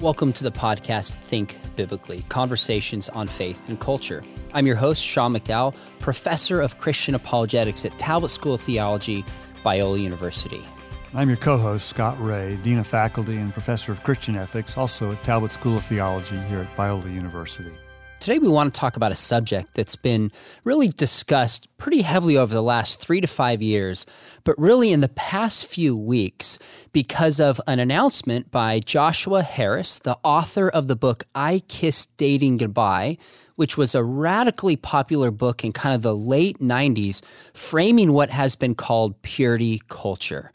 Welcome to the podcast Think Biblically Conversations on Faith and Culture. I'm your host, Sean McDowell, professor of Christian apologetics at Talbot School of Theology, Biola University. I'm your co host, Scott Rae, Dean of Faculty and Professor of Christian Ethics, also at Talbot School of Theology here at Biola University. Today, we want to talk about a subject that's been really discussed pretty heavily over the last three to five years, but really in the past few weeks because of an announcement by Joshua Harris, the author of the book I Kissed Dating Goodbye, which was a radically popular book in kind of the late 90s, framing what has been called purity culture.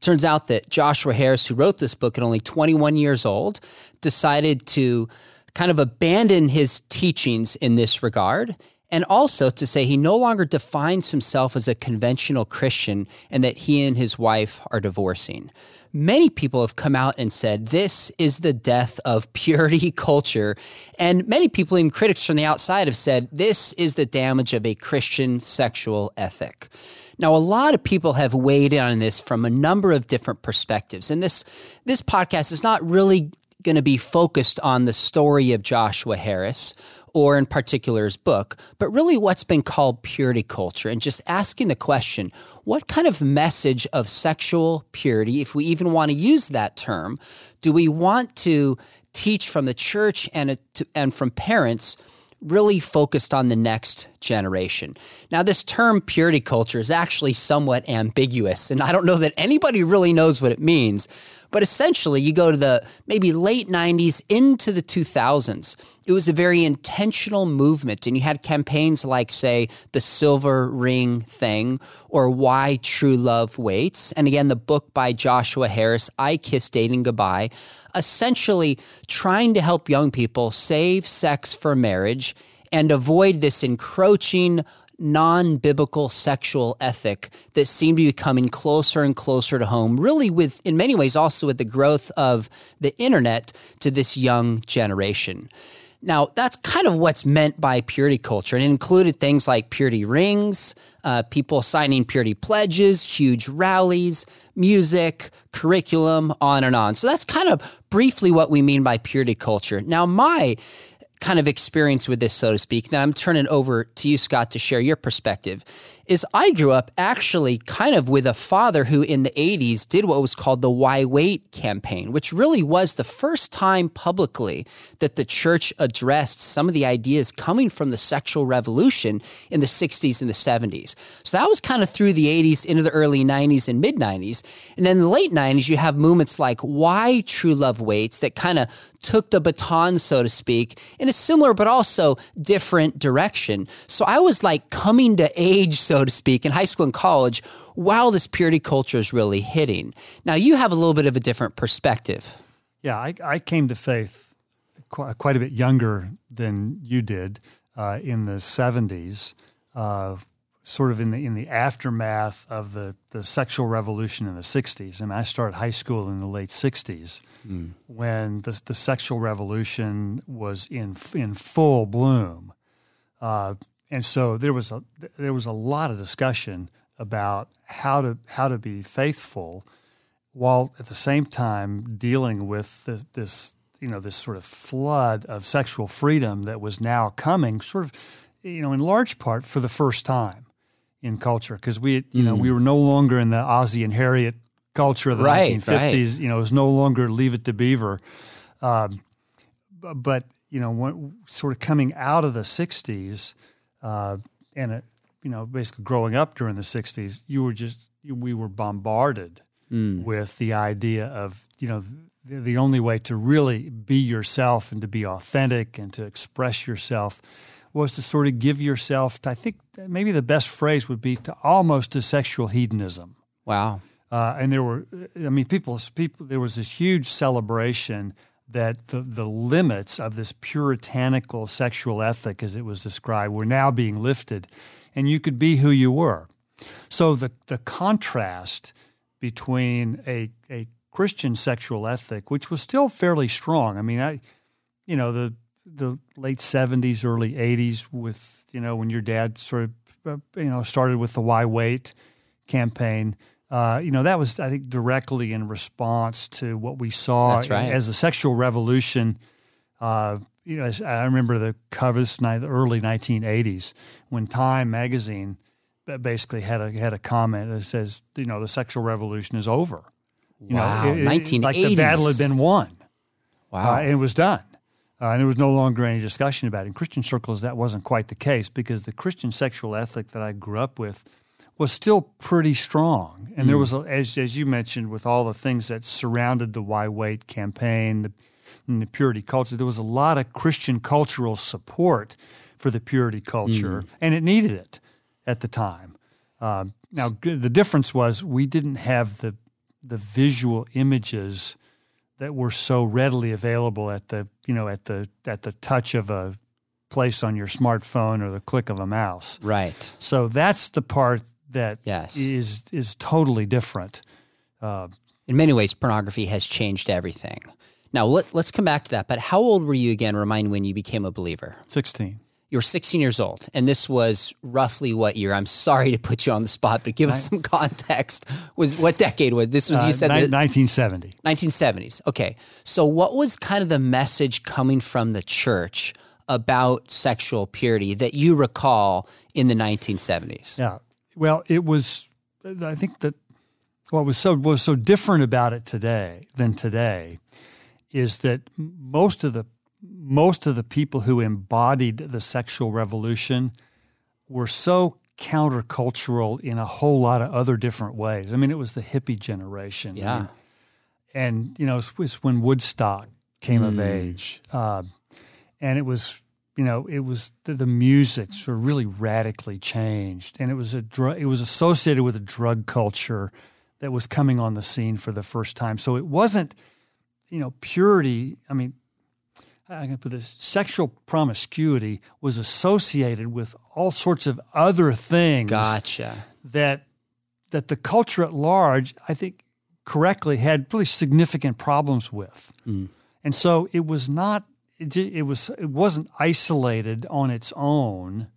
Turns out that Joshua Harris, who wrote this book at only 21 years old, decided to kind of abandon his teachings in this regard and also to say he no longer defines himself as a conventional Christian and that he and his wife are divorcing. Many people have come out and said this is the death of purity culture. And many people, even critics from the outside, have said this is the damage of a Christian sexual ethic. Now, a lot of people have weighed in on this from a number of different perspectives. And this, this podcast is not really going to be focused on the story of Joshua Harris or in particular his book, but really what's been called purity culture and just asking the question what kind of message of sexual purity, if we even want to use that term, do we want to teach from the church and, uh, and from parents? really focused on the next generation. Now, this term purity culture is actually somewhat ambiguous, and I don't know that anybody really knows what it means. But essentially, you go to the maybe late 90s into the 2000s. It was a very intentional movement, and you had campaigns like, say, the Silver Ring Thing or Why True Love Waits. And again, the book by Joshua Harris, I Kiss Dating Goodbye, essentially trying to help young people save sex for marriage and avoid this encroaching non biblical sexual ethic that seemed to be coming closer and closer to home, really, with, in many ways, also with the growth of the internet to this young generation. Now, that's kind of what's meant by purity culture. And it included things like purity rings, uh, people signing purity pledges, huge rallies, music, curriculum, on and on. So that's kind of briefly what we mean by purity culture. Now, my kind of experience with this, so to speak. Then I'm turning over to you, Scott, to share your perspective is I grew up actually kind of with a father who in the 80s did what was called the Why Wait campaign, which really was the first time publicly that the church addressed some of the ideas coming from the sexual revolution in the 60s and the 70s. So that was kind of through the 80s into the early 90s and mid 90s. And then the late 90s, you have movements like Why True Love Waits that kind of took the baton, so to speak, in a similar but also different direction. So I was like coming to age, so to speak, in high school and college while this purity culture is really hitting. Now, you have a little bit of a different perspective. Yeah, I, I came to faith quite, quite, a bit younger than you did uh, in the 70s. Uh, sort of in the in the aftermath of the, the sexual revolution in the 60s. And I started high school in the late 60s mm. when the, the sexual revolution was in in full bloom. Uh, and so there was a there was a lot of discussion about how to how to be faithful while at the same time dealing with this, this you know this sort of flood of sexual freedom that was now coming sort of you know in large part for the first time in culture because we you mm. know we were no longer in the Ozzie and Harriet culture of the right, 1950s right. you know it was no longer leave it to beaver um, but you know when, sort of coming out of the 60s uh, and it, you know, basically growing up during the '60s, you were just we were bombarded mm. with the idea of you know the, the only way to really be yourself and to be authentic and to express yourself was to sort of give yourself. To, I think maybe the best phrase would be to almost to sexual hedonism. Wow. Uh, and there were, I mean, people, people. There was this huge celebration that the, the limits of this puritanical sexual ethic, as it was described, were now being lifted, and you could be who you were. So the, the contrast between a, a Christian sexual ethic, which was still fairly strong. I mean, I, you know, the the late '70s, early '80s, with you know when your dad sort of, uh, you know, started with the Why Wait campaign. Uh, you know, that was, I think, directly in response to what we saw right. as the sexual revolution. Uh, you know, as- I remember the covers, the early 1980s, when Time magazine basically had a had a comment that says, you know, the sexual revolution is over. You Wow, know, it- it- like the battle had been won Wow. uh, and it was done. Uh, and there was no longer any discussion about it. In Christian circles, that wasn't quite the case because the Christian sexual ethic that I grew up with was still pretty strong. And there was, a, as, as you mentioned, with all the things that surrounded the Why Wait campaign the, and the purity culture, there was a lot of Christian cultural support for the purity culture, and it needed it at the time. Um, now, the difference was we didn't have the the visual images that were so readily available at the you know at the at the touch of a place on your smartphone or the click of a mouse. right. So that's the part that is Yes. is totally different. Uh, In many ways, pornography has changed everything. Now, let, let's come back to that. But how old were you again? Remind when you became a believer. Sixteen. You were 16 years old, and this was roughly what year? I'm sorry to put you on the spot, but give us some context. Was what decade was this? Was you said Uh, the nineteen seventy. 1970s. Okay, so what was kind of the message coming from the church about sexual purity that you recall in the 1970s? Yeah. Well, it was. I think that what was so what was so different about it today than today is that most of the most of the people who embodied the sexual revolution were so countercultural in a whole lot of other different ways. I mean, it was the hippie generation. I Yeah. mean, and you know, it's, it's when Woodstock came of age, um, and it was you know it was the, the music sort of really radically changed, and it was a drug. It was associated with a drug culture that was coming on the scene for the first time. So it wasn't you know purity. I mean. I can put this sexual promiscuity was associated with all sorts of other things Gotcha. that that the culture at large, I think, correctly had really significant problems with, mm. and so it was not. It, it was. It wasn't isolated on its own,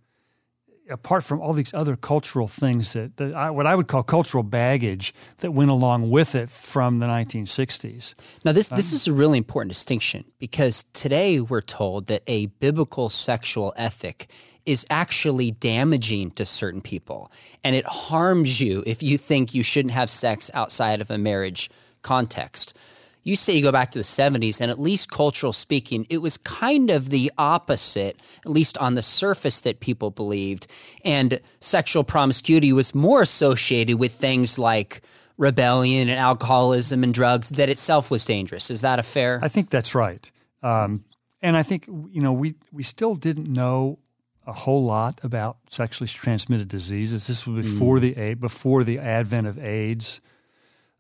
apart from all these other cultural things that, that I, what I would call cultural baggage that went along with it from the 1960s. Now, this this um, is a really important distinction because today we're told that a biblical sexual ethic is actually damaging to certain people, and it harms you if you think you shouldn't have sex outside of a marriage context. You say you go back to the 70s, and at least cultural speaking, it was kind of the opposite, at least on the surface, that people believed. And sexual promiscuity was more associated with things like rebellion and alcoholism and drugs that itself was dangerous. Is that a fair? I think that's right. Um, and I think you know we we still didn't know a whole lot about sexually transmitted diseases. This was before the A- before the advent of AIDS,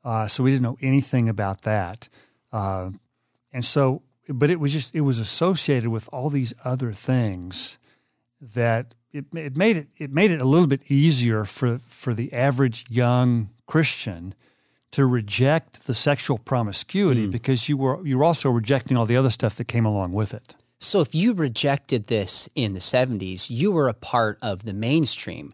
uh, so we didn't know anything about that. Uh, and so, but it was just it was associated with all these other things that it, it made it it made it a little bit easier for for the average young Christian to reject the sexual promiscuity because you were you were also rejecting all the other stuff that came along with it. So if you rejected this in the 70s, you were a part of the mainstream.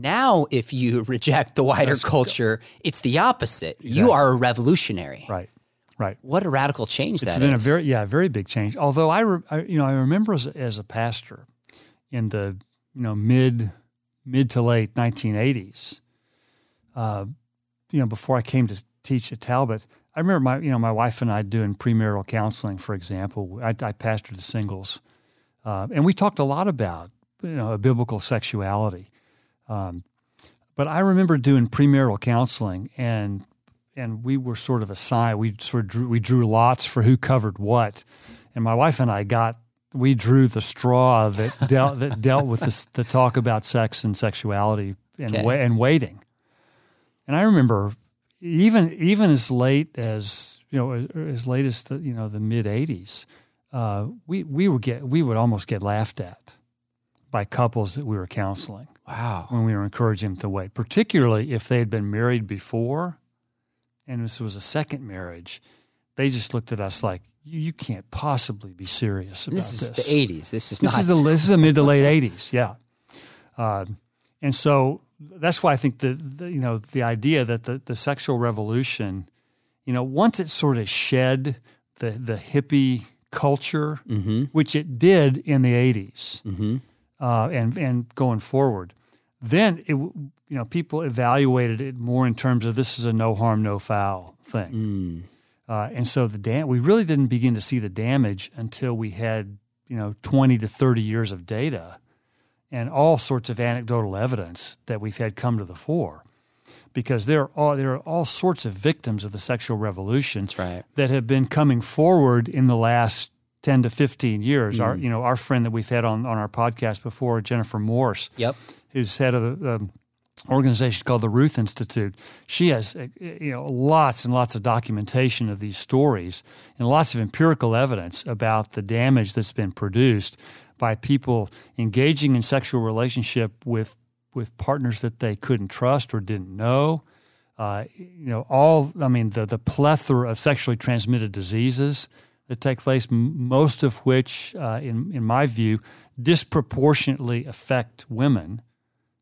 Now, if you reject the wider culture, it's the opposite. You are a revolutionary. Right. Right. What a radical change It's that been is. a very yeah, very big change. Although I, re, I you know, I remember as a, as a pastor in the you know mid mid to late 1980s. Uh, you know, before I came to teach at Talbot, I remember my you know my wife and I doing premarital counseling, for example. I, I pastored the singles, uh, and we talked a lot about you know biblical sexuality. Um, but I remember doing premarital counseling, and and we were sort of assigned. We sort of drew, we drew lots for who covered what, and my wife and I got we drew the straw that dealt that dealt with this, the talk about sex and sexuality and Okay. wa- and waiting. And I remember even even as late as you know as late as the you know the mid '80s, uh, we we would get we would almost get laughed at by couples that we were counseling wow. when we were encouraging them to wait, particularly if they had been married before and this was a second marriage. They just looked at us like, you, you can't possibly be serious about This this. is the 80s. This is This not. is the this is the mid to late '80s, yeah. Um, and so that's why I think the, the you know the idea that the, the sexual revolution, you know, once it sort of shed the the hippie culture, mm-hmm. which it did in the 80s mm-hmm. Uh, and and going forward, then it you know people evaluated it more in terms of this is a no harm no foul thing, mm. uh, and so the dam- we really didn't begin to see the damage until we had you know 20 to 30 years of data and all sorts of anecdotal evidence that we've had come to the fore because there are all, there are all sorts of victims of the sexual revolution right. that have been coming forward in the last 10 to 15 years. Mm. Our you know our friend that we've had on, on our podcast before, Jennifer Morse, yep. who's head of the um, organization called the Ruth Institute. She has uh, you know lots and lots of documentation of these stories and lots of empirical evidence about the damage that's been produced by people engaging in sexual relationship with with partners that they couldn't trust or didn't know. Uh, you know, all I mean, the the plethora of sexually transmitted diseases that take place, most of which, uh, in in my view, disproportionately affect women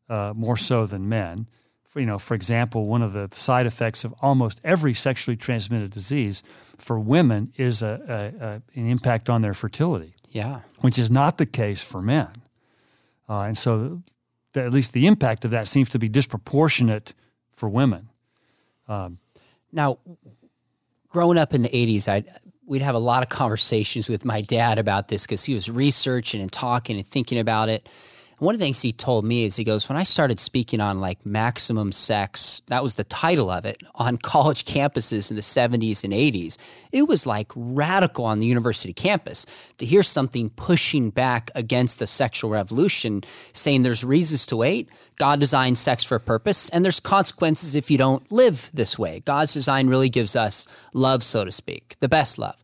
uh, more so than men. For, you know, for example, one of the side effects of almost every sexually transmitted disease for women is a, a, a an impact on their fertility. Yeah. Which is not the case for men. Uh, and so, the, at least the impact of that seems to be disproportionate for women. Um, now, growing up in the 80s, I we'd have a lot of conversations with my dad about this because he was researching and talking and thinking about it one of the things he told me is he goes, when I started speaking on like maximum sex, that was the title of it on college campuses in the 70s and 80s, it was like radical on the university campus to hear something pushing back against the sexual revolution, saying there's reasons to wait. God designed sex for a purpose, and there's consequences if you don't live this way. God's design really gives us love, so to speak, the best love.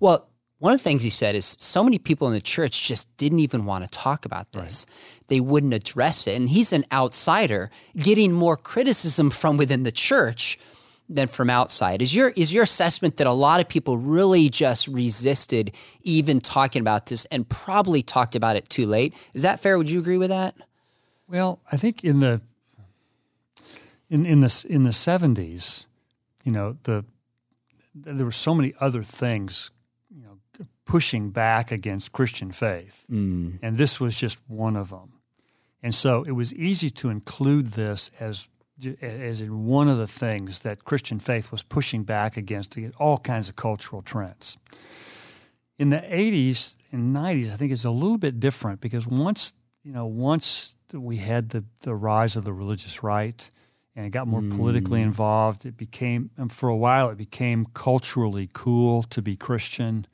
Well, one of the things he said is so many people in the church just didn't even want to talk about this. Right. They wouldn't address it. And he's an outsider getting more criticism from within the church than from outside. Is your is your assessment that a lot of people really just resisted even talking about this and probably talked about it too late? Is that fair? Would you agree with that? Well, I think in the in in the in the 70s, you know, the there were so many other things pushing back against Christian faith. Mm. And this was just one of them. And so it was easy to include this as as in one of the things that Christian faith was pushing back against all kinds of cultural trends. In the 80s and 90s, I think it's a little bit different because once, you know, once we had the, the rise of the religious right and it got more mm. politically involved, it became, and for a while, it became culturally cool to be Christian.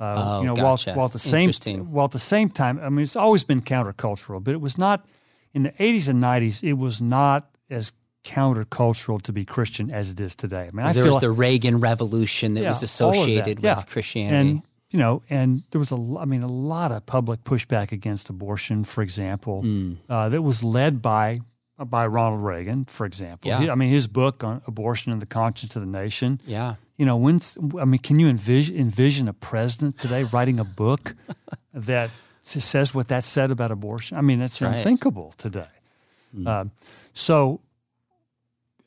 Uh, oh, you know, gotcha. while, while at the same while at the same time, I mean, it's always been countercultural, but it was not in the '80s and '90s. It was not as countercultural to be Christian as it is today. I mean, I there was like, the Reagan Revolution that yeah, was associated that. with yeah. Christianity, and you know, and there was a, I mean, a lot of public pushback against abortion, for example, mm. uh, that was led by by Ronald Reagan, for example. Yeah. He, I mean, his book on abortion and the conscience of the nation. Yeah you know, when I mean, can you envision envision a president today writing a book that says what that said about abortion? I mean, it's right. unthinkable today. Mm. Uh, so,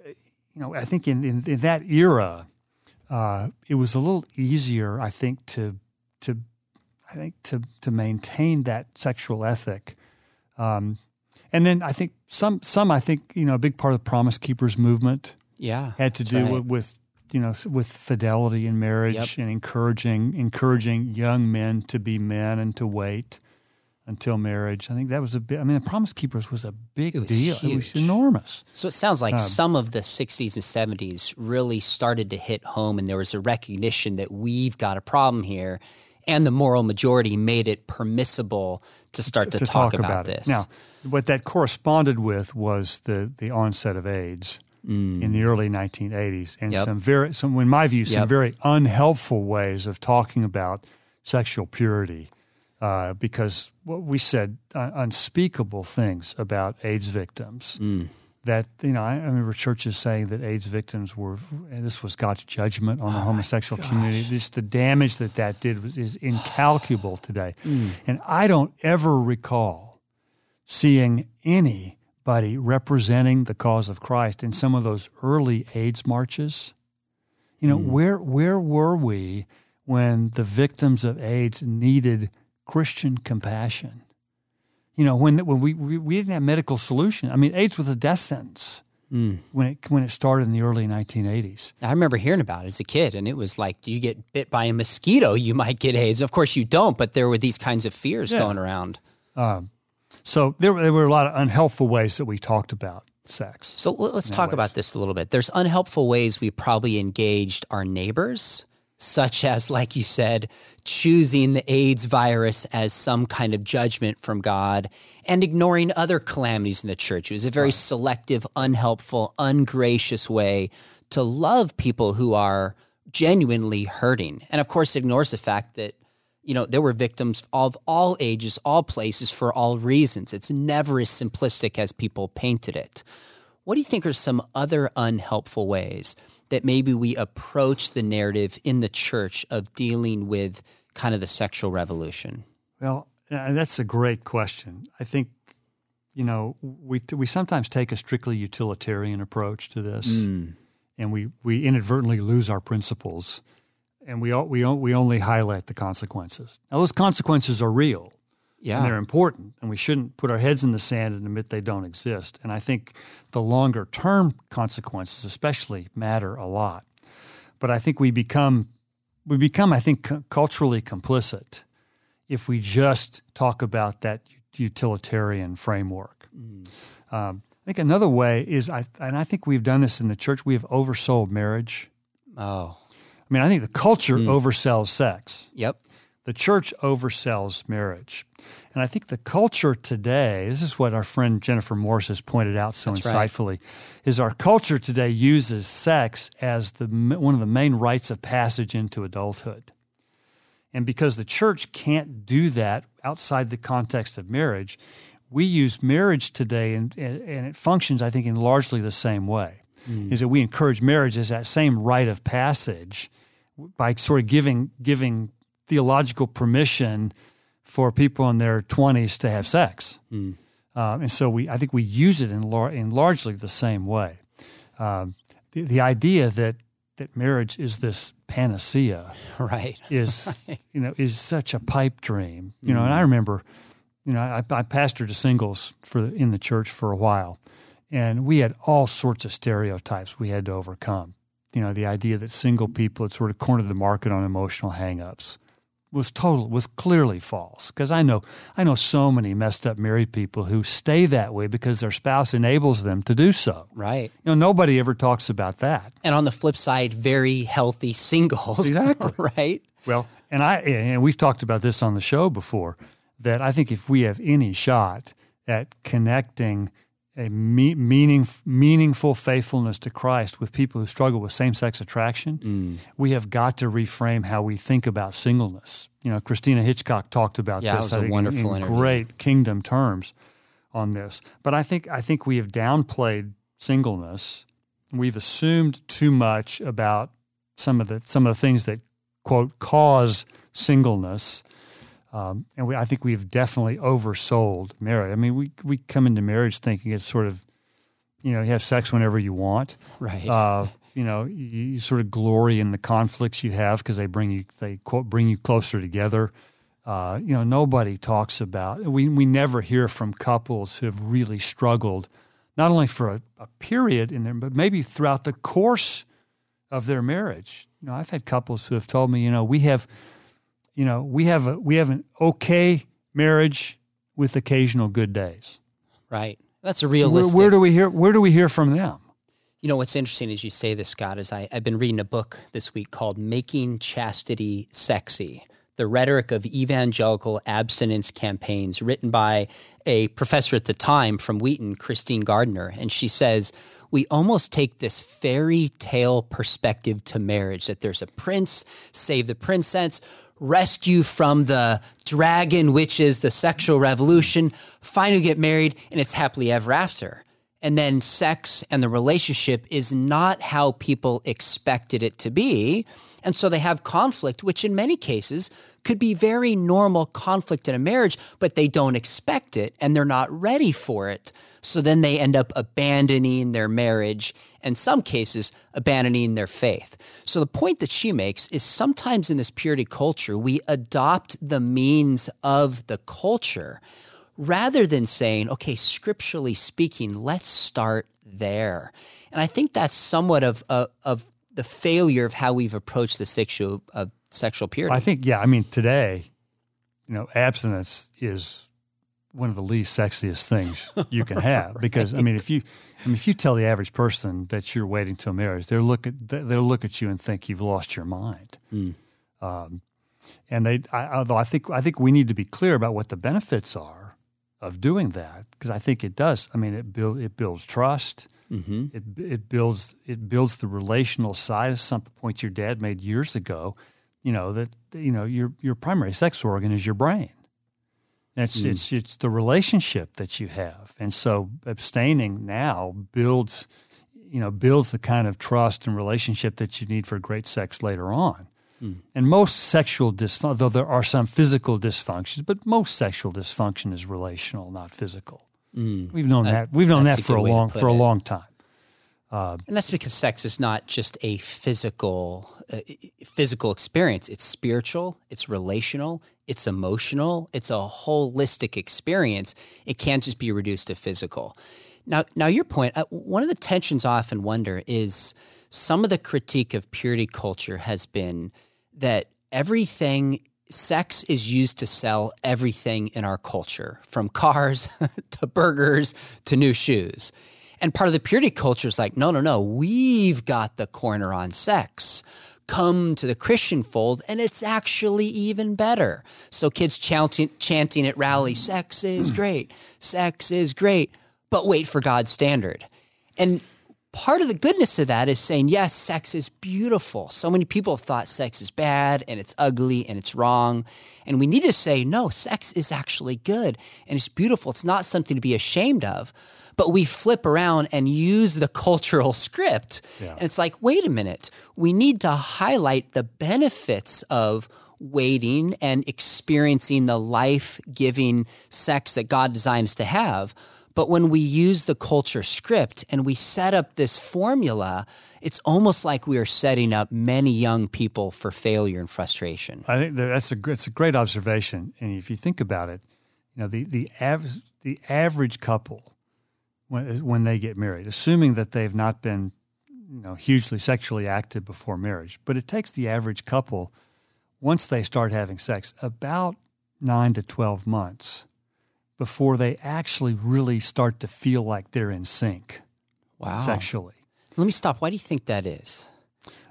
you know, I think in in, in that era, uh, it was a little easier, I think, to to I think to to maintain that sexual ethic. Um, and then I think some some I think you know a big part of the Promise Keepers movement yeah had to do right. with, with you know with fidelity in marriage yep. and encouraging encouraging young men to be men and to wait until marriage. I think that was a big. I mean, the Promise Keepers was a big it deal. Huge. It was enormous. So it sounds like um, some of the '60s and '70s really started to hit home, and there was a recognition that we've got a problem here, and the moral majority made it permissible to start to, to, talk, talk, about, about this. Now, what that corresponded with was the the onset of AIDS mm. in the early 1980s, and yep. some very, some, in my view, some yep. very unhelpful ways of talking about sexual purity. Uh, because what we said uh, unspeakable things about AIDS victims. Mm. That you know, I, remember churches saying that AIDS victims were this was God's judgment on the oh homosexual community. This the damage that that did was is incalculable today, mm. and I don't ever recall seeing anybody representing the cause of Christ in some of those early AIDS marches? You know, mm. where where were we when the victims of AIDS needed Christian compassion? You know, when when we we, we didn't have medical solution. I mean, AIDS was a death sentence. Mm. When it when it started in the early 1980s, I remember hearing about it as a kid, and it was like, do you get bit by a mosquito, you might get AIDS. Of course, you don't, but there were these kinds of fears yeah. going around. Um, so there, there were a lot of unhelpful ways that we talked about sex. So let's talk ways. about this a little bit. There's unhelpful ways we probably engaged our neighbors, such as, like you said, choosing the AIDS virus as some kind of judgment from God and ignoring other calamities in the church. It was a very right. selective, unhelpful, ungracious way to love people who are genuinely hurting. And of course, ignores the fact that you know, there were victims of all ages, all places, for all reasons. It's never as simplistic as people painted it. What do you think are some other unhelpful ways that maybe we approach the narrative in the church of dealing with kind of the sexual revolution? Well, that's a great question. I think, you know, we, we sometimes take a strictly utilitarian approach to this, mm. and we, we inadvertently lose our principles and we we we only highlight the consequences. Now those consequences are real. Yeah. And they're important, and we shouldn't put our heads in the sand and admit they don't exist. And I think the longer term consequences, especially, matter a lot. But I think we become we become, I think, c- culturally complicit if we just talk about that utilitarian framework. Mm. Um, I think another way is, I, and I think we've done this in the church. We have oversold marriage. Oh, I mean, I think the culture mm. oversells sex. Yep. The church oversells marriage. And I think the culture today, this is what our friend Jennifer Morse has pointed out so That's insightfully, right. is our culture today uses sex as the one of the main rites of passage into adulthood. And because the church can't do that outside the context of marriage, we use marriage today and, and it functions, I think, in largely the same way mm. is that we encourage marriage as that same rite of passage by sort of giving giving theological permission for people in their 20s to have sex. Mm. And so we, I think we use it in, lar- in largely the same way. Um, the, the idea that that marriage is this panacea, right, is you know is such a pipe dream. You know, mm. and I mm. remember, you know, I, I pastored to singles for in the church for a while, and we had all sorts of stereotypes we had to overcome. You know, the idea that single people had sort of cornered the market on emotional hangups was total was clearly false because I know I know so many messed up married people who stay that way because their spouse enables them to do so. Right. You know nobody ever talks about that. And on the flip side, very healthy singles. Exactly. right. Well, and I and we've talked about this on the show before that I think if we have any shot at connecting a me- meaning, meaningful faithfulness to Christ with people who struggle with same sex attraction, mm. we have got to reframe how we think about singleness. You know, Christina Hitchcock talked about yeah, this I think, in, in great kingdom terms on this. But I think I think we have downplayed singleness. We've assumed too much about some of the some of the things that quote cause singleness um, and we, I think we've definitely oversold marriage. I mean, we, we come into marriage thinking it's sort of, you know, you have sex whenever you want. Right. Uh, you know, you, you, sort of glory in the conflicts you have because they bring you, they quote, bring you closer together. Uh, you know, nobody talks about, we, we never hear from couples who have really struggled, not only for a, a period in there, but maybe throughout the course of their marriage. You know, I've had couples who have told me, you know, we have, you know, we have a we have an okay marriage with occasional good days. Right. That's a realistic. Where, where do we hear Where do we hear from them? You know what's interesting as you say this, Scott, is I, I've been reading a book this week called "Making Chastity Sexy." The rhetoric of evangelical abstinence campaigns, written by a professor at the time from Wheaton, Christine Gardner. And she says, We almost take this fairy tale perspective to marriage that there's a prince, save the princess, rescue from the dragon, which is the sexual revolution, finally get married, and it's happily ever after. And then sex and the relationship is not how people expected it to be. And so they have conflict, which in many cases could be very normal conflict in a marriage, but they don't expect it and they're not ready for it. So then they end up abandoning their marriage, and some cases, abandoning their faith. So the point that she makes is sometimes in this purity culture, we adopt the means of the culture rather than saying, okay, scripturally speaking, let's start there. And I think that's somewhat of, of, of the failure of how we've approached the sexual of sexual purity. I think, yeah. I mean, today, you know, abstinence is one of the least sexiest things you can have because. I mean, if you, I mean, if you tell the average person that you're waiting till marriage, they'll look at they'll look at you and think you've lost your mind. Mm. Um, and they, I, although I think I think we need to be clear about what the benefits are of doing that because I think it does. I mean, it build it builds trust. Mm-hmm. It it builds it builds the relational side. Some points your dad made years ago, you know that you know your your primary sex organ is your brain. It's mm. it's it's the relationship that you have, and so abstaining now builds you know builds the kind of trust and relationship that you need for great sex later on. Mm. And most sexual dysfunction, though there are some physical dysfunctions, but most sexual dysfunction is relational, not physical. Mm. We've known that, we've known that for a long for a long time. Uh, and that's because sex is not just a physical uh, physical experience. It's spiritual, it's relational, it's emotional, it's a holistic experience. It can't just be reduced to physical. Now, now your point. Uh, one of the tensions I often wonder is some of the critique of purity culture has been that everything sex is used to sell everything in our culture, from cars to burgers to new shoes. And part of the purity culture is like, no, no, no, we've got the corner on sex. Come to the Christian fold, and it's actually even better. So kids chanting, chanting at rally, sex is great, sex is great, but wait for God's standard. And part of the goodness of that is saying, yes, sex is beautiful. So many people have thought sex is bad and it's ugly and it's wrong. And we need to say, no, sex is actually good and it's beautiful. It's not something to be ashamed of. But we flip around and use the cultural script. Yeah. And it's like, wait a minute, we need to highlight the benefits of waiting and experiencing the life giving sex that God designed us to have but when we use the culture script and we set up this formula, it's almost like we are setting up many young people for failure and frustration. I think that's a it's a great observation, and if you think about it, you know the the average the average couple when when they get married, assuming that they've not been you know hugely sexually active before marriage, but it takes the average couple once they start having sex about nine to twelve months before they actually really start to feel like they're in sync wow. sexually. Let me stop. Why do you think that is?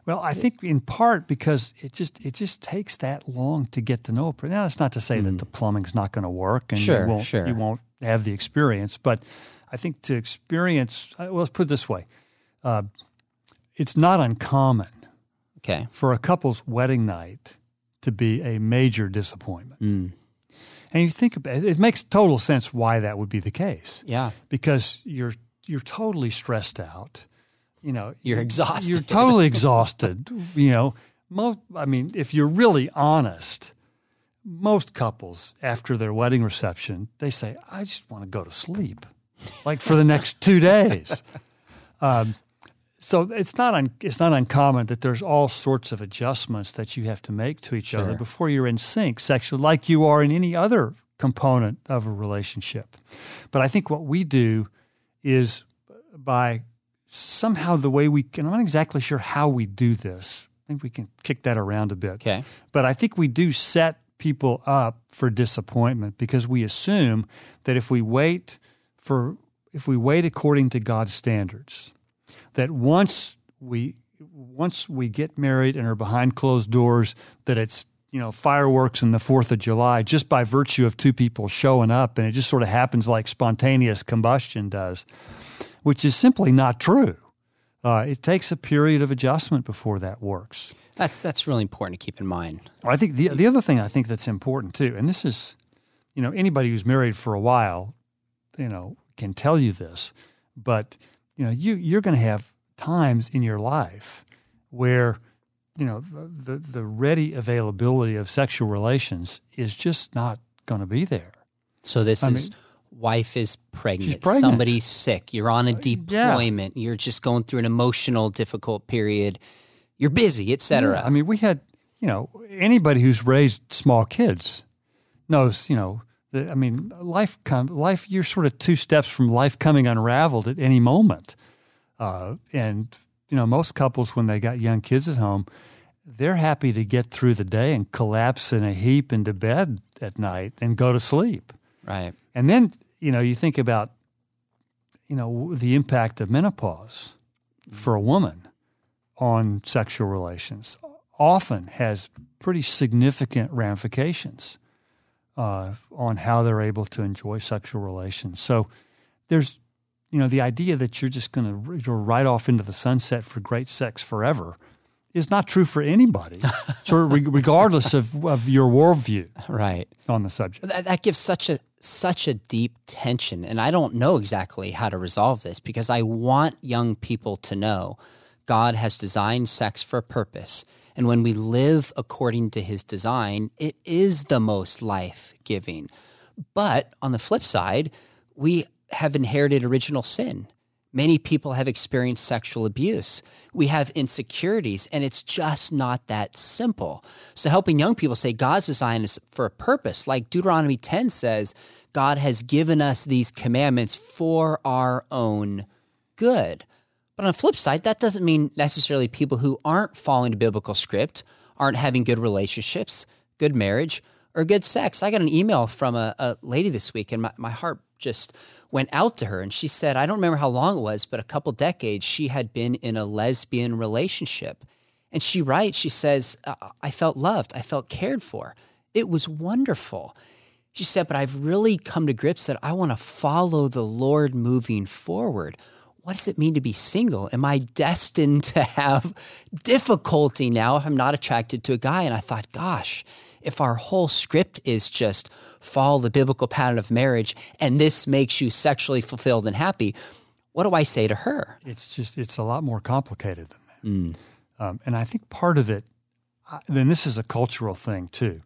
Well, I think in part because it just it just takes that long to get to know a person. Now, that's not to say mm. that mm-hmm. the plumbing's not going to work and sure, you won't sure. you won't have the experience. But I think to experience, uh, well, let's put it this way: uh, it's not uncommon, okay, for a couple's wedding night to be a major disappointment. Mm. And you think about it, it makes total sense why that would be the case. Yeah. Because you're you're totally stressed out. You know, you're exhausted. You're totally exhausted. You know, most I mean, if you're really honest, most couples after their wedding reception, they say, "I just want to go to sleep." like for the next 2 days. Um, so it's not un, it's not uncommon that there's all sorts of adjustments that you have to make to each sure. other before you're in sync sexually, like you are in any other component of a relationship. But I think what we do is by somehow the way we can, I'm not exactly sure how we do this. I think we can kick that around a bit. Okay. But I think we do set people up for disappointment because we assume that if we wait for if we wait according to God's standards, that once we once we get married and are behind closed doors, that it's you know fireworks and the Fourth of July just by virtue of two people showing up, and it just sort of happens like spontaneous combustion does, which is simply not true. Uh, it takes a period of adjustment before that works. That, that's really important to keep in mind. I think the the other thing I think that's important too, and this is, you know, anybody who's married for a while, you know, can tell you this, but you know, you you're going to have times in your life where you know, the, the ready availability of sexual relations is just not going to be there. So this I is mean, wife is pregnant, pregnant, somebody's sick, you're on a uh, deployment, yeah. you're just going through an emotional difficult period, you're busy, etc. Yeah. I mean, we had, you know, anybody who's raised small kids knows, you know, I mean, life come life you're sort of two steps from life coming unraveled at any moment. Uh, and you know, most couples when they got young kids at home, they're happy to get through the day and collapse in a heap into bed at night and go to sleep. Right. And then, you know, you think about, you know, the impact of menopause for a woman on sexual relations often has pretty significant ramifications uh, on how they're able to enjoy sexual relations. So there's you know, the idea that you're just going to ride off into the sunset for great sex forever is not true for anybody, sort of regardless of, of your worldview, right, on the subject. That, that gives such a such a deep tension, and I don't know exactly how to resolve this because I want young people to know God has designed sex for a purpose. And when we live according to his design, it is the most life giving. But on the flip side, we have inherited original sin. Many people have experienced sexual abuse. We have insecurities, and it's just not that simple. So, helping young people say God's design is for a purpose, like Deuteronomy 10 says, God has given us these commandments for our own good. But on the flip side, that doesn't mean necessarily people who aren't following the biblical script aren't having good relationships, good marriage, or good sex. I got an email from a, a lady this week, and my, my heart just went out to her and she said, I don't remember how long it was, but a couple decades she had been in a lesbian relationship. And she writes, she says, I felt loved, I felt cared for. It was wonderful. She said, but I've really come to grips that I want to follow the Lord moving forward. What does it mean to be single? Am I destined to have difficulty now if I'm not attracted to a guy? And I thought, gosh, if our whole script is just follow the biblical pattern of marriage and this makes you sexually fulfilled and happy, what do I say to her? It's just, it's a lot more complicated than that. Mm. Um, and I think part of it, then this is a cultural thing too,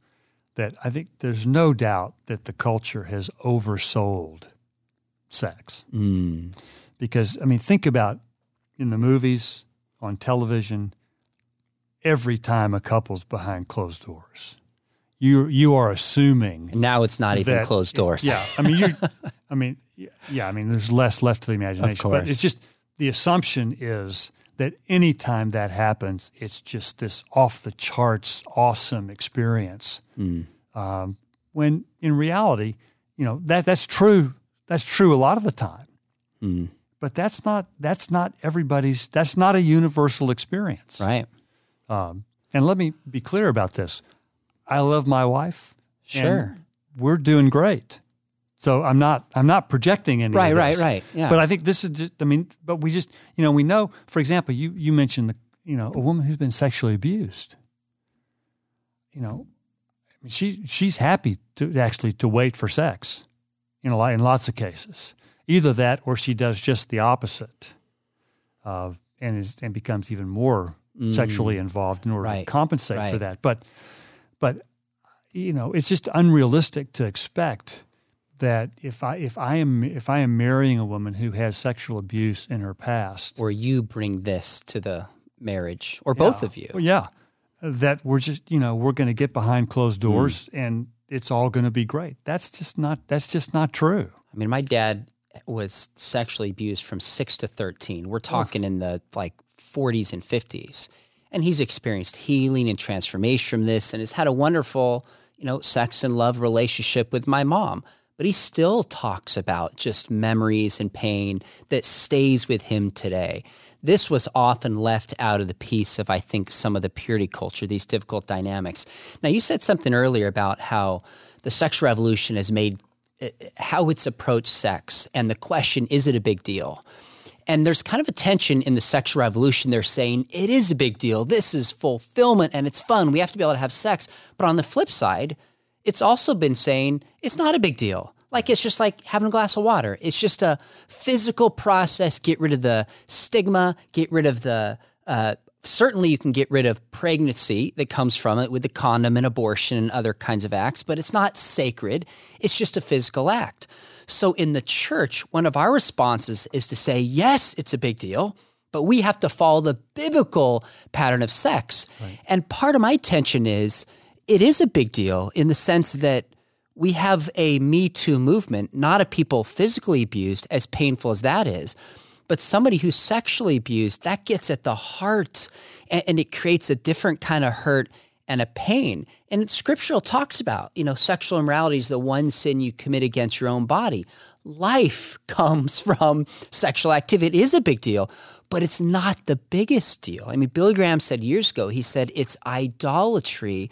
that I think there's no doubt that the culture has oversold sex. Mm. Because, I mean, think about in the movies, on television, every time a couple's behind closed doors you you are assuming now it's not even closed doors. Yeah, I mean, you, I mean, yeah, I mean, there's less left to the imagination, but it's just the assumption is that anytime that happens, it's just this off the charts, awesome experience. Mm. Um, when in reality, you know that that's true. That's true a lot of the time, mm. But that's not that's not everybody's. That's not a universal experience, right? Um, and let me be clear about this. I love my wife. Sure. we're doing great. So I'm not I'm not projecting any right, right, right. Yeah. But I think this is just I mean, but we just you know, we know, for example, you you mentioned the you know, a woman who's been sexually abused. You know, she she's happy to actually to wait for sex, you know, in lots of cases. Either that or she does just the opposite. Uh, and is and becomes even more mm. sexually involved in order right. to compensate right. for that. But but you know, it's just unrealistic to expect that if I if I am if I am marrying a woman who has sexual abuse in her past, or you bring this to the marriage, or yeah, both of you, yeah, that we're just you know we're going to get behind closed hmm. doors mm. and it's all going to be great. That's just not that's just not true. I mean, my dad was sexually abused from six to thirteen. We're talking oh. in the like 40s and 50s and he's experienced healing and transformation from this and has had a wonderful, you know, sex and love relationship with my mom. But he still talks about just memories and pain that stays with him today. This was often left out of the piece of, I think, some of the purity culture, these difficult dynamics. Now, you said something earlier about how the sex revolution has made how it's approached sex and the question, is it a big deal? And there's kind of a tension in the sexual revolution. They're saying it is a big deal. This is fulfillment and it's fun. We have to be able to have sex. But on the flip side, it's also been saying it's not a big deal. Like it's just like having a glass of water. It's just a physical process. Get rid of the stigma, get rid of the uh, certainly you can get rid of pregnancy that comes from it with the condom and abortion and other kinds of acts, but it's not sacred. It's just a physical act. So in the church, one of our responses is to say, yes, it's a big deal, but we have to follow the biblical pattern of sex. Right. And part of my tension is it is a big deal in the sense that we have a Me Too movement, not a people physically abused, as painful as that is, but somebody who's sexually abused, that gets at the heart and, and it creates a different kind of hurt and a pain. And scriptural talks about, you know, sexual immorality is the one sin you commit against your own body. Life comes from sexual activity. It is a big deal, but it's not the biggest deal. I mean, Billy Graham said years ago, he said it's idolatry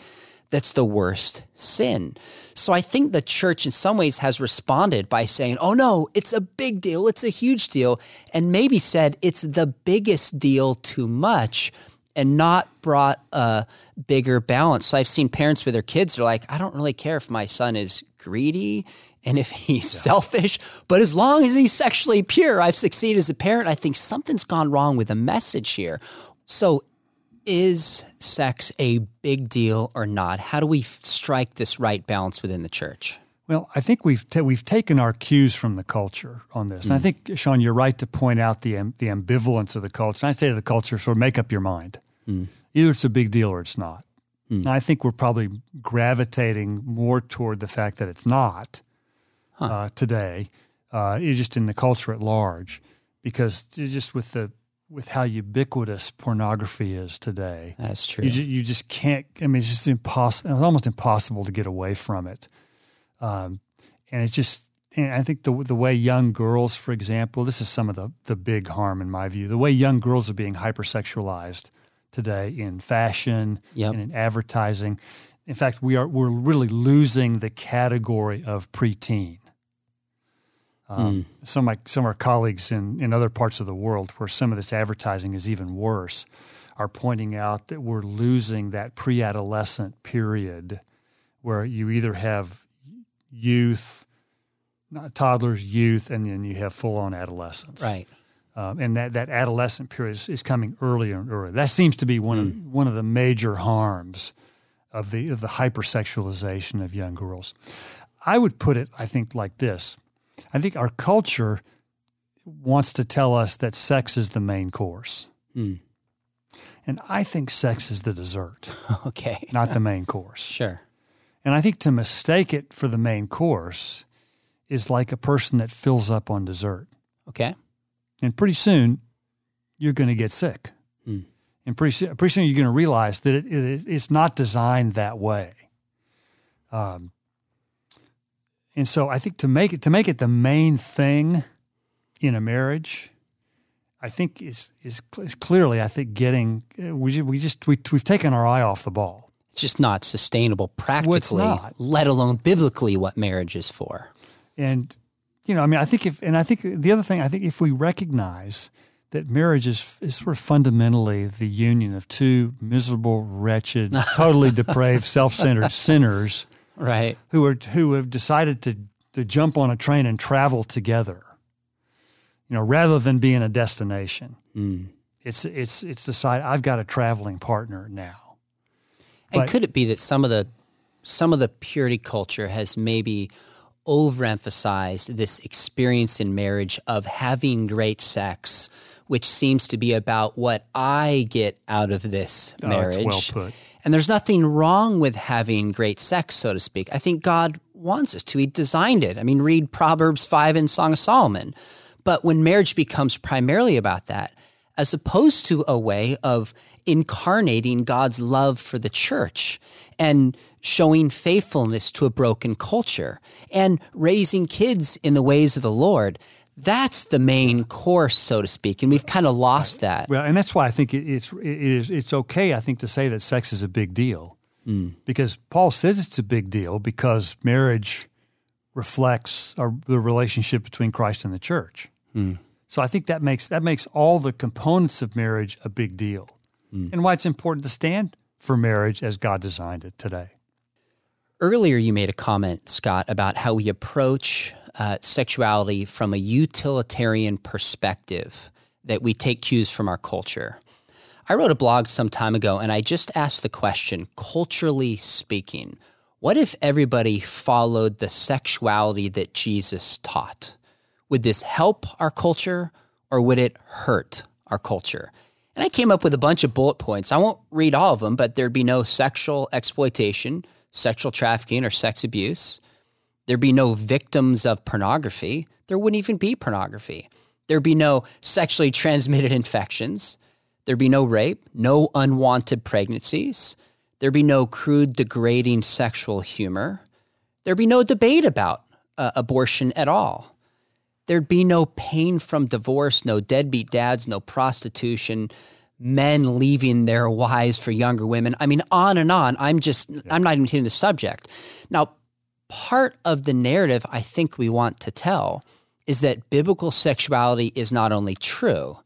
that's the worst sin. So I think the church in some ways has responded by saying, oh no, it's a big deal, it's a huge deal, and maybe said it's the biggest deal too much and not brought a bigger balance. So I've seen parents with their kids, they're like, I don't really care if my son is greedy and if he's yeah. selfish, but as long as he's sexually pure, I've succeeded as a parent. I think something's gone wrong with the message here. So is sex a big deal or not? How do we strike this right balance within the church? Well, I think we've we've taken our cues from the culture on this, mm. and I hmm. think Sean, you're right to point out the the ambivalence of the culture. And I say to the culture, sort of make up your mind. Mm. Either it's a big deal or it's not. Mm. And I think we're probably gravitating more toward the fact that it's not huh. uh, today. Uh, it's just in the culture at large, because just with the with how ubiquitous pornography is today. That's true. You, ju- you just can't. I mean, it's just impossible. It's almost impossible to get away from it. Um, and it's just. And I think the the way young girls, for example, this is some of the the big harm in my view. The way young girls are being hypersexualized today in fashion yep. and in advertising. In fact, we are we're really losing the category of preteen. Um, mm. Some of my some of our colleagues in, in other parts of the world where some of this advertising is even worse are pointing out that we're losing that pre-adolescent period where you either have youth, not toddlers, youth, and then you have full-on adolescence. Right. Um, and that, that adolescent period is, is, coming earlier and earlier. That seems to be one mm. of one of the major harms of the of the hypersexualization of young girls. I would put it, I think, like this: I think our culture wants to tell us that sex is the main course. Mm. And I think sex is the dessert. okay. Not the main course. Sure. And I think to mistake it for the main course is like a person that fills up on dessert. Okay. And pretty soon you're going to get sick. Mm. And pretty, pretty soon you're going to realize that it, it, it's not designed that way. Um, and so I think to make it to make it the main thing in a marriage, I think is is, is clearly I think getting uh, we we just we we've taken our eye off the ball. It's just not sustainable practically, not. let alone biblically what marriage is for. And you know, I mean, I think if and I think the other thing I think if we recognize that marriage is, is sort of fundamentally the union of two miserable, wretched, totally depraved, self-centered sinners right? Who are who have decided to to jump on a train and travel together. You know, rather than being a destination. Mm. It's it's it's decided I've got a traveling partner now. And but, could it be that some of the some of the purity culture has maybe overemphasized this experience in marriage of having great sex, which seems to be about what I get out of this marriage. Oh, well put. And there's nothing wrong with having great sex, so to speak. I think God wants us to. He designed it. I mean, read Proverbs 5 and Song of Solomon. But when marriage becomes primarily about that, as opposed to a way of incarnating God's love for the church and showing faithfulness to a broken culture and raising kids in the ways of the Lord, that's the main course, so to speak, and we've kind of lost that. Well, and that's why I think it's it is it's okay. I think to say that sex is a big deal mm. because Paul says it's a big deal because marriage reflects our, the relationship between Christ and the church. Mm. So I think that makes that makes all the components of marriage a big deal, mm. and why it's important to stand for marriage as God designed it today. Earlier, you made a comment, Scott, about how we approach uh, sexuality from a utilitarian perspective, that we take cues from our culture. I wrote a blog some time ago and I just asked the question culturally speaking, what if everybody followed the sexuality that Jesus taught? Would this help our culture or would it hurt our culture? And I came up with a bunch of bullet points. I won't read all of them, but there'd be no sexual exploitation, sexual trafficking, or sex abuse. There'd be no victims of pornography. There wouldn't even be pornography. There'd be no sexually transmitted infections. There'd be no rape, no unwanted pregnancies. There'd be no crude, degrading sexual humor. There'd be no debate about uh, abortion at all. There'd be no pain from divorce, no deadbeat dads, no prostitution, men leaving their wives for younger women. I mean, on and on. I'm just. I'm not even hitting the subject. Now, part of the narrative I think we want to tell is that biblical sexuality is not only true,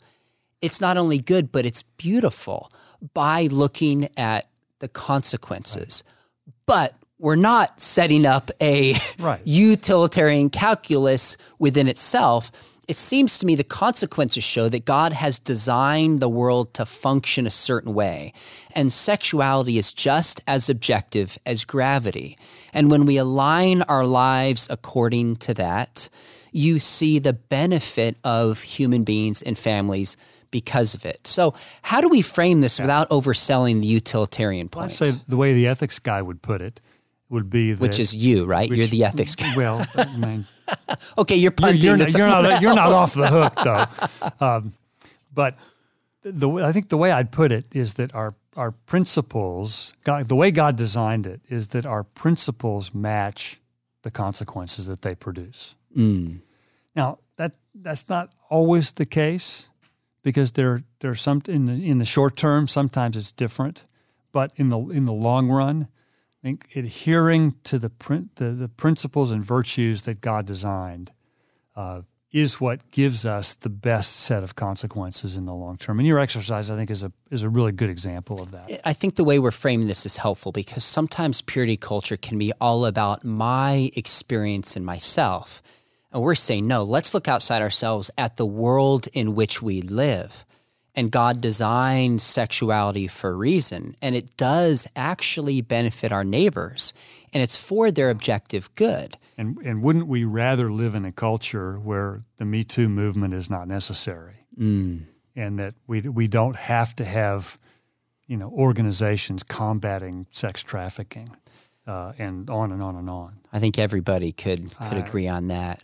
it's not only good, but it's beautiful by looking at the consequences. Right. But we're not setting up a right. utilitarian calculus within itself. It seems to me the consequences show that God has designed the world to function a certain way, and sexuality is just as objective as gravity. And when we align our lives according to that, you see the benefit of human beings and families because of it. So, how do we frame this yeah. without overselling the utilitarian point? Well, I say the way the ethics guy would put it would be that, which is you, right? Which, you're the ethics guy. Well, I mean, okay, you're punting. You're, you're, you're not you're not off the hook though. Um, but the I think the way I'd put it is that our our principles, God, the way God designed it, is that our principles match the consequences that they produce. Mm. Now that that's not always the case because there there's some in the in the short term sometimes it's different, but in the in the long run, I think adhering to the print the, the principles and virtues that God designed uh, is what gives us the best set of consequences in the long term. And your exercise, I think, is a is a really good example of that. I think the way we're framing this is helpful because sometimes purity culture can be all about my experience and myself. And we're saying, no, let's look outside ourselves at the world in which we live. And God designed sexuality for a reason. And it does actually benefit our neighbors. And it's for their objective good. And, and wouldn't we rather live in a culture where the Me Too movement is not necessary? Mm. And that we, we don't have to have you know, organizations combating sex trafficking uh, and on and on and on. I think everybody could could I, agree on that.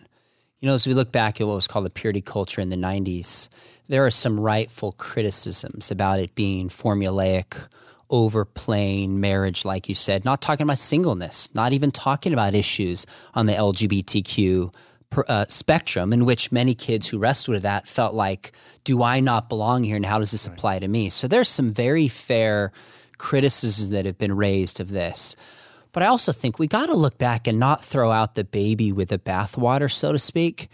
You know, as we look back at what was called the purity culture in the 90s, there are some rightful criticisms about it being formulaic, overplaying marriage, like you said, not talking about singleness, not even talking about issues on the LGBTQ uh, spectrum, in which many kids who wrestled with that felt like, do I not belong here and how does this right. apply to me? So there's some very fair criticisms that have been raised of this. But I also think we got to look back and not throw out the baby with the bathwater, so to speak.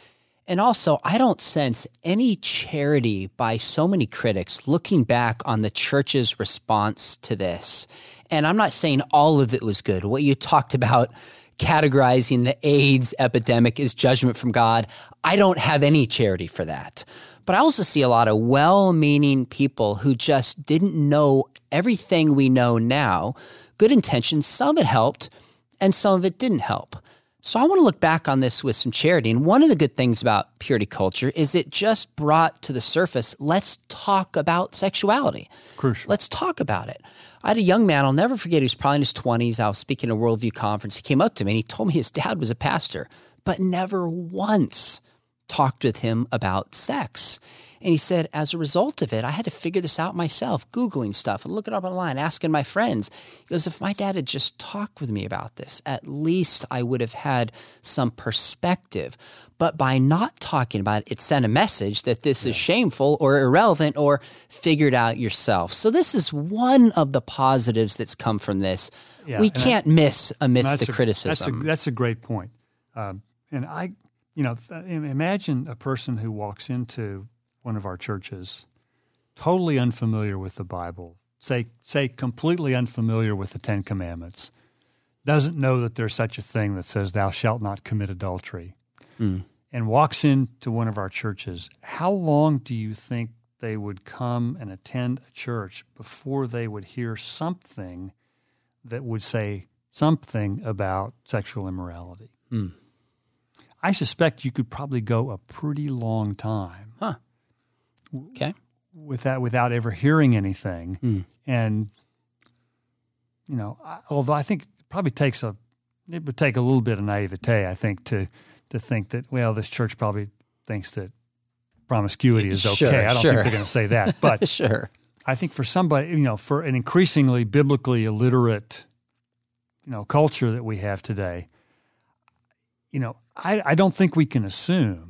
And also, I don't sense any charity by so many critics looking back on the church's response to this. And I'm not saying all of it was good. What you talked about categorizing the AIDS epidemic as judgment from God, I don't have any charity for that. But I also see a lot of well meaning people who just didn't know everything we know now good intentions. Some of it helped and some of it didn't help. So I want to look back on this with some charity. And one of the good things about purity culture is it just brought to the surface, let's talk about sexuality. Crucial. Let's talk about it. I had a young man, I'll never forget, he was probably in his 20s. I was speaking at a worldview conference. He came up to me and he told me his dad was a pastor, but never once talked with him about sex. And he said, as a result of it, I had to figure this out myself, Googling stuff and looking up online, asking my friends. He goes, if my dad had just talked with me about this, at least I would have had some perspective. But by not talking about it, it sent a message that this yeah. is shameful or irrelevant or figured out yourself. So this is one of the positives that's come from this. Yeah, we can't I, miss amidst the a, criticism. That's a, that's a great point. Um, and I, you know, imagine a person who walks into one of our churches, totally unfamiliar with the Bible, say, say completely unfamiliar with the Ten Commandments, doesn't know that there's such a thing that says, Thou shalt not commit adultery, mm. and walks into one of our churches, how long do you think they would come and attend a church before they would hear something that would say something about sexual immorality. Mm. I suspect you could probably go a pretty long time. Huh. Okay. With that, without ever hearing anything, Mm. and you know, I, although I think it probably takes a, it would take a little bit of naivete, I think, to to think that well, this church probably thinks that promiscuity is okay. Sure, I don't sure. think they're going to say that, but sure. I think for somebody, you know, for an increasingly biblically illiterate, you know, culture that we have today, you know, I, I don't think we can assume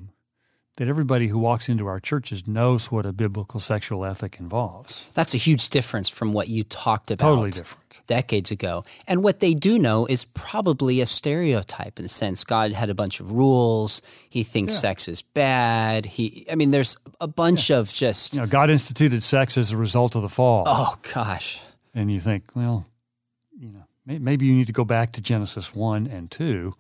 that everybody who walks into our churches knows what a biblical sexual ethic involves. That's a huge difference from what you talked about Totally different. decades ago. And what they do know is probably a stereotype in the sense God had a bunch of rules. He thinks Yeah. sex is bad. He, I mean, there's a bunch of just, You know, God instituted sex as a result of the fall. oh gosh, And you think, well, you know, maybe you need to go back to Genesis 1 and 2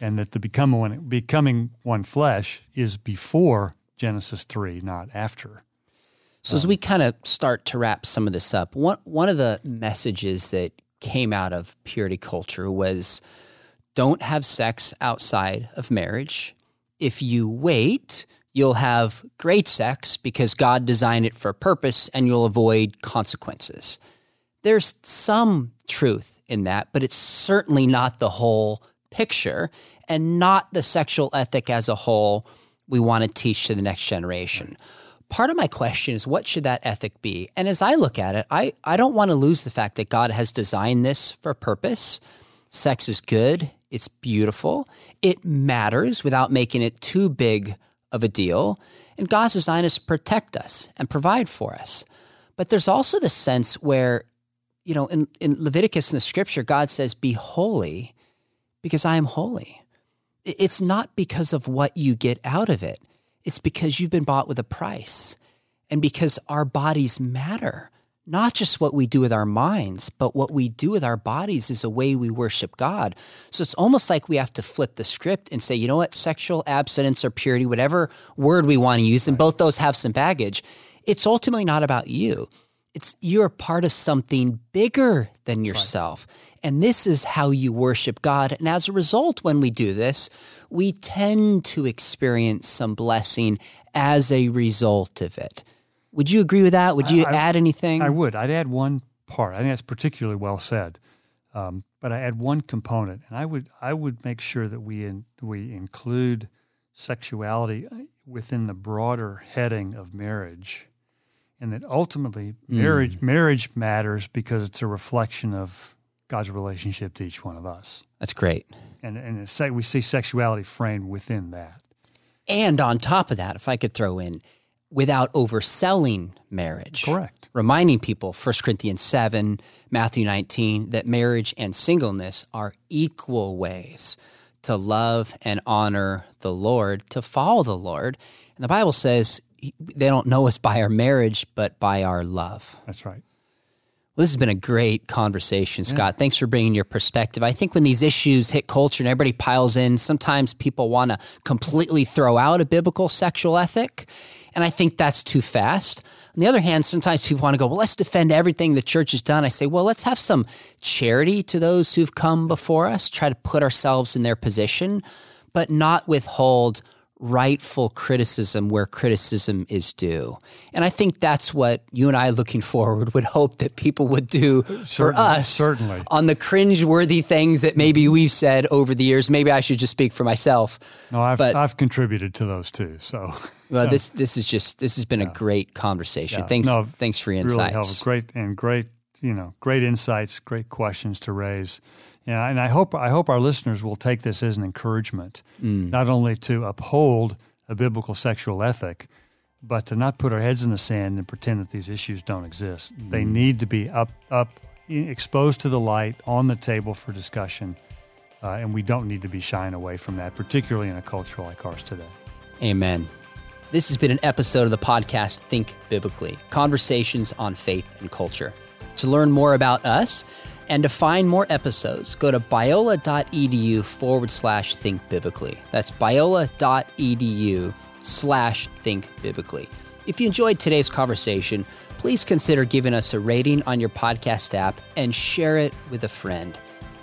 and that the become one, becoming one flesh is before Genesis 3, not after. So as we um, kind of start to wrap some of this up, one one of the messages that came out of purity culture was don't have sex outside of marriage. If you wait, you'll have great sex because God designed it for a purpose and you'll avoid consequences. There's some truth in that, but it's certainly not the whole picture and not the sexual ethic as a whole we want to teach to the next generation. Part of my question is what should that ethic be? And as I look at it, I, I don't want to lose the fact that God has designed this for purpose. Sex is good, it's beautiful, it matters without making it too big of a deal. And God's design is to protect us and provide for us. But there's also the sense where, you know, in, in Leviticus in the scripture, God says, Be holy because I am holy. It's not because of what you get out of it, it's because you've been bought with a price and because our bodies matter. Not just what we do with our minds, but what we do with our bodies is a way we worship God. So it's almost like we have to flip the script and say, you know what, sexual abstinence or purity, whatever word we want to use, and both those have some baggage, it's ultimately not about you. It's you're part of something bigger than yourself. And this is how you worship God. And as a result, when we do this, we tend to experience some blessing as a result of it. Would you agree with that? Would you I- add anything? I would. I'd add one part. I think that's particularly well said. Um, but I add one component, and I would I would make sure that we in, we include sexuality within the broader heading of marriage, and that ultimately hmm. marriage marriage matters because it's a reflection of God's relationship to each one of us, That's great. and and we see sexuality framed within that. And on top of that, if I could throw in, without overselling marriage. Correct. Reminding people, 1 Corinthians 7, Matthew 19, that marriage and singleness are equal ways to love and honor the Lord, to follow the Lord. And the Bible says they don't know us by our marriage, but by our love. That's right. Well, this has been a great conversation, Scott. Thanks for bringing your perspective. I think when these issues hit culture and everybody piles in, sometimes people want to completely throw out a biblical sexual ethic. And I think that's too fast. On the other hand, sometimes people want to go, well, let's defend everything the church has done. I say, well, let's have some charity to those who've come before us, try to put ourselves in their position, but not withhold rightful criticism where criticism is due. And I think that's what you and I looking forward would hope that people would do for us certainly. on the cringe-worthy things that maybe we've said over the years. Maybe I should just speak for myself. No, I've But- I've contributed to those too. So Well, this this is just this has been a great conversation. Yeah. Thanks No, thanks for your really insights. helpful. Great and great, you know, great insights, great questions to raise. Yeah, and I hope I hope our listeners will take this as an encouragement, Mm. not only to uphold a biblical sexual ethic, but to not put our heads in the sand and pretend that these issues don't exist. They Mm. need to be up up exposed to the light on the table for discussion. Uh, and we don't need to be shying away from that, particularly in a culture like ours today. Amen. This has been an episode of the podcast Think Biblically Conversations on Faith and Culture. To learn more about us and to find more episodes, go to biola.edu forward slash think biblically. That's biola.edu slash think biblically. If you enjoyed today's conversation, please consider giving us a rating on your podcast app and share it with a friend.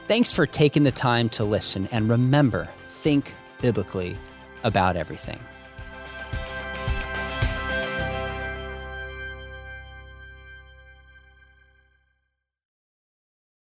Thanks for taking the time to listen, and remember think biblically about everything.